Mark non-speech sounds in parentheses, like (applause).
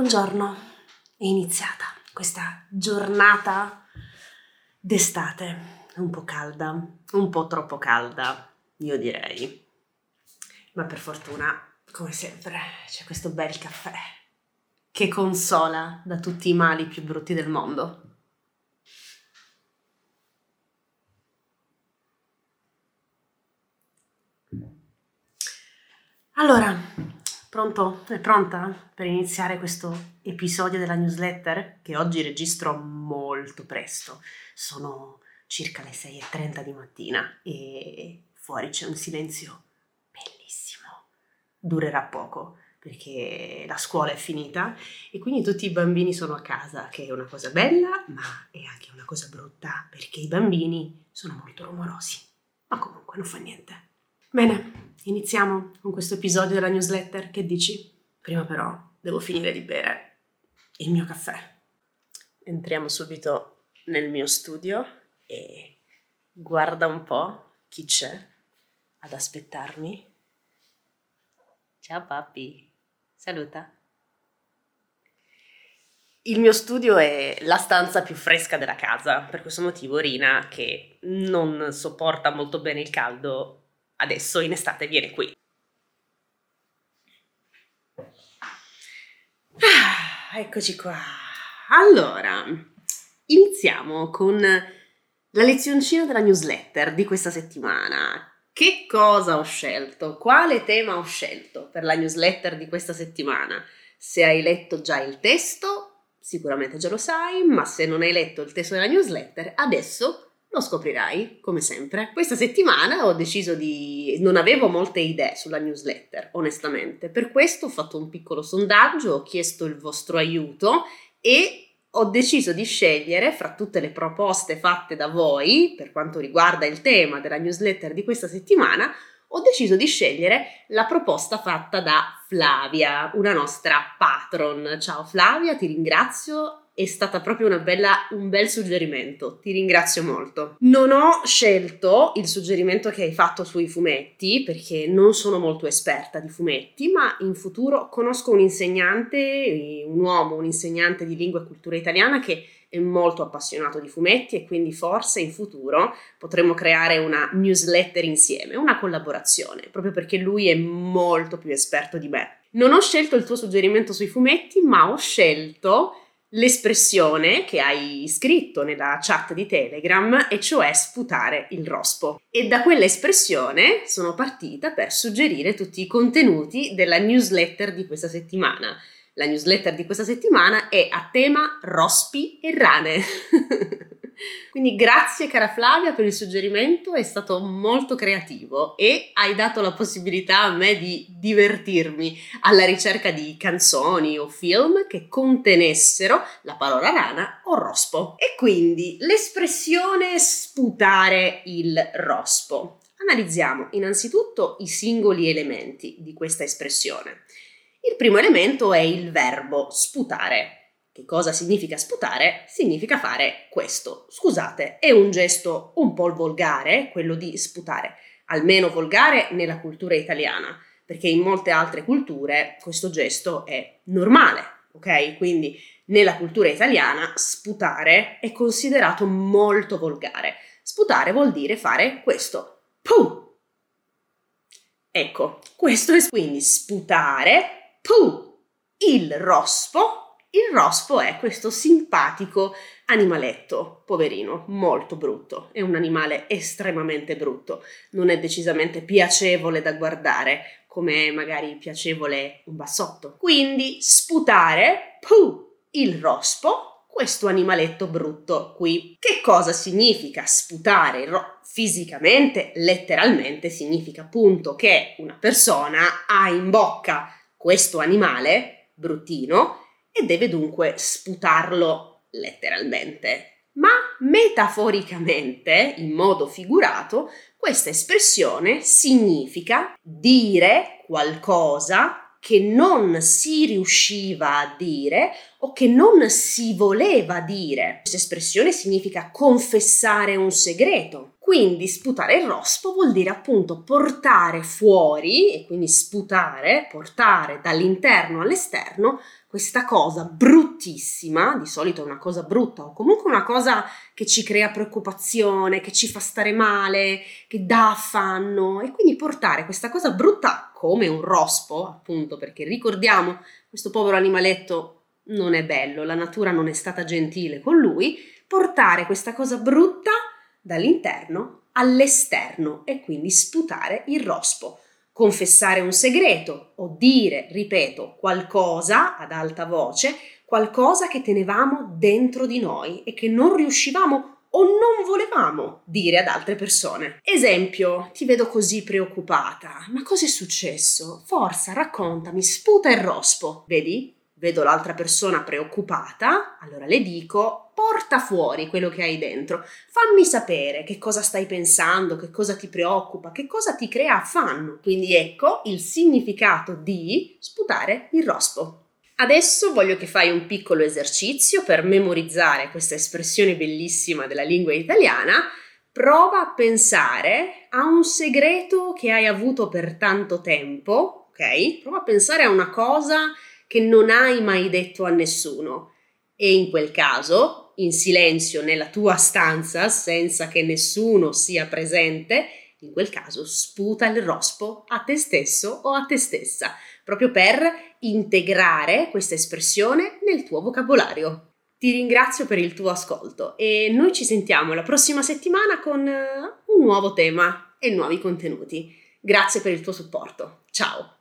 Buongiorno, è iniziata questa giornata d'estate, un po' calda, un po' troppo calda, io direi. Ma per fortuna, come sempre, c'è questo bel caffè che consola da tutti i mali più brutti del mondo. Allora, pronto? È pronta per iniziare questo episodio della newsletter che oggi registro molto presto. Sono circa le 6.30 di mattina e fuori c'è un silenzio bellissimo. Durerà poco perché la scuola è finita e quindi tutti i bambini sono a casa, che è una cosa bella, ma è anche una cosa brutta perché i bambini sono molto rumorosi. Ma comunque non fa niente. Bene, iniziamo con questo episodio della newsletter. Che dici? Prima però devo finire di bere il mio caffè. Entriamo subito nel mio studio e guarda un po' chi c'è ad aspettarmi. Ciao papi, saluta. Il mio studio è la stanza più fresca della casa, per questo motivo Rina, che non sopporta molto bene il caldo, adesso in estate viene qui. Ah, eccoci qua. Allora, iniziamo con la lezioncina della newsletter di questa settimana. Che cosa ho scelto? Quale tema ho scelto per la newsletter di questa settimana? Se hai letto già il testo, sicuramente già lo sai, ma se non hai letto il testo della newsletter, adesso lo scoprirai, come sempre. Questa settimana ho deciso di... non avevo molte idee sulla newsletter, onestamente. Per questo ho fatto un piccolo sondaggio, ho chiesto il vostro aiuto e ho deciso di scegliere fra tutte le proposte fatte da voi per quanto riguarda il tema della newsletter di questa settimana, ho deciso di scegliere la proposta fatta da Flavia, una nostra patron. Ciao Flavia, ti ringrazio è stata proprio bella, un bel suggerimento, ti ringrazio molto. Non ho scelto il suggerimento che hai fatto sui fumetti perché non sono molto esperta di fumetti, ma in futuro conosco un insegnante, un uomo, un insegnante di lingua e cultura italiana che è molto appassionato di fumetti e quindi forse in futuro potremmo creare una newsletter insieme, una collaborazione, proprio perché lui è molto più esperto di me. Non ho scelto il tuo suggerimento sui fumetti, ma ho scelto l'espressione che hai scritto nella chat di Telegram, e cioè sputare il rospo. E da quell'espressione sono partita per suggerire tutti i contenuti della newsletter di questa settimana. La newsletter di questa settimana è a tema rospi e rane. (laughs) Quindi grazie cara Flavia per il suggerimento, è stato molto creativo e hai dato la possibilità a me di divertirmi alla ricerca di canzoni o film che contenessero la parola rana o rospo. E quindi l'espressione sputare il rospo. Analizziamo innanzitutto i singoli elementi di questa espressione. Il primo elemento è il verbo sputare che cosa significa sputare? Significa fare questo. Scusate, è un gesto un po' volgare, quello di sputare, almeno volgare nella cultura italiana, perché in molte altre culture questo gesto è normale, ok? Quindi nella cultura italiana sputare è considerato molto volgare. Sputare vuol dire fare questo. Puh! Ecco, questo è quindi sputare, puh, il rospo il rospo è questo simpatico animaletto, poverino, molto brutto, è un animale estremamente brutto, non è decisamente piacevole da guardare, come magari piacevole un bassotto. Quindi sputare, puh, il rospo, questo animaletto brutto qui. Che cosa significa sputare ro- fisicamente? Letteralmente significa appunto che una persona ha in bocca questo animale bruttino e deve dunque sputarlo letteralmente. Ma metaforicamente, in modo figurato, questa espressione significa dire qualcosa che non si riusciva a dire o che non si voleva dire. Questa espressione significa confessare un segreto. Quindi sputare il rospo vuol dire appunto portare fuori, e quindi sputare, portare dall'interno all'esterno questa cosa bruttissima, di solito è una cosa brutta o comunque una cosa che ci crea preoccupazione, che ci fa stare male, che dà affanno e quindi portare questa cosa brutta come un rospo, appunto, perché ricordiamo, questo povero animaletto non è bello, la natura non è stata gentile con lui, portare questa cosa brutta dall'interno all'esterno e quindi sputare il rospo confessare un segreto o dire, ripeto, qualcosa ad alta voce, qualcosa che tenevamo dentro di noi e che non riuscivamo o non volevamo dire ad altre persone. Esempio, ti vedo così preoccupata. Ma cosa è successo? Forza, raccontami, sputa il rospo. Vedi? Vedo l'altra persona preoccupata, allora le dico porta fuori quello che hai dentro, fammi sapere che cosa stai pensando, che cosa ti preoccupa, che cosa ti crea affanno. Quindi ecco il significato di sputare il rospo. Adesso voglio che fai un piccolo esercizio per memorizzare questa espressione bellissima della lingua italiana. Prova a pensare a un segreto che hai avuto per tanto tempo, ok? Prova a pensare a una cosa che non hai mai detto a nessuno e in quel caso in silenzio nella tua stanza senza che nessuno sia presente, in quel caso sputa il rospo a te stesso o a te stessa, proprio per integrare questa espressione nel tuo vocabolario. Ti ringrazio per il tuo ascolto e noi ci sentiamo la prossima settimana con eh, un nuovo tema e nuovi contenuti. Grazie per il tuo supporto. Ciao!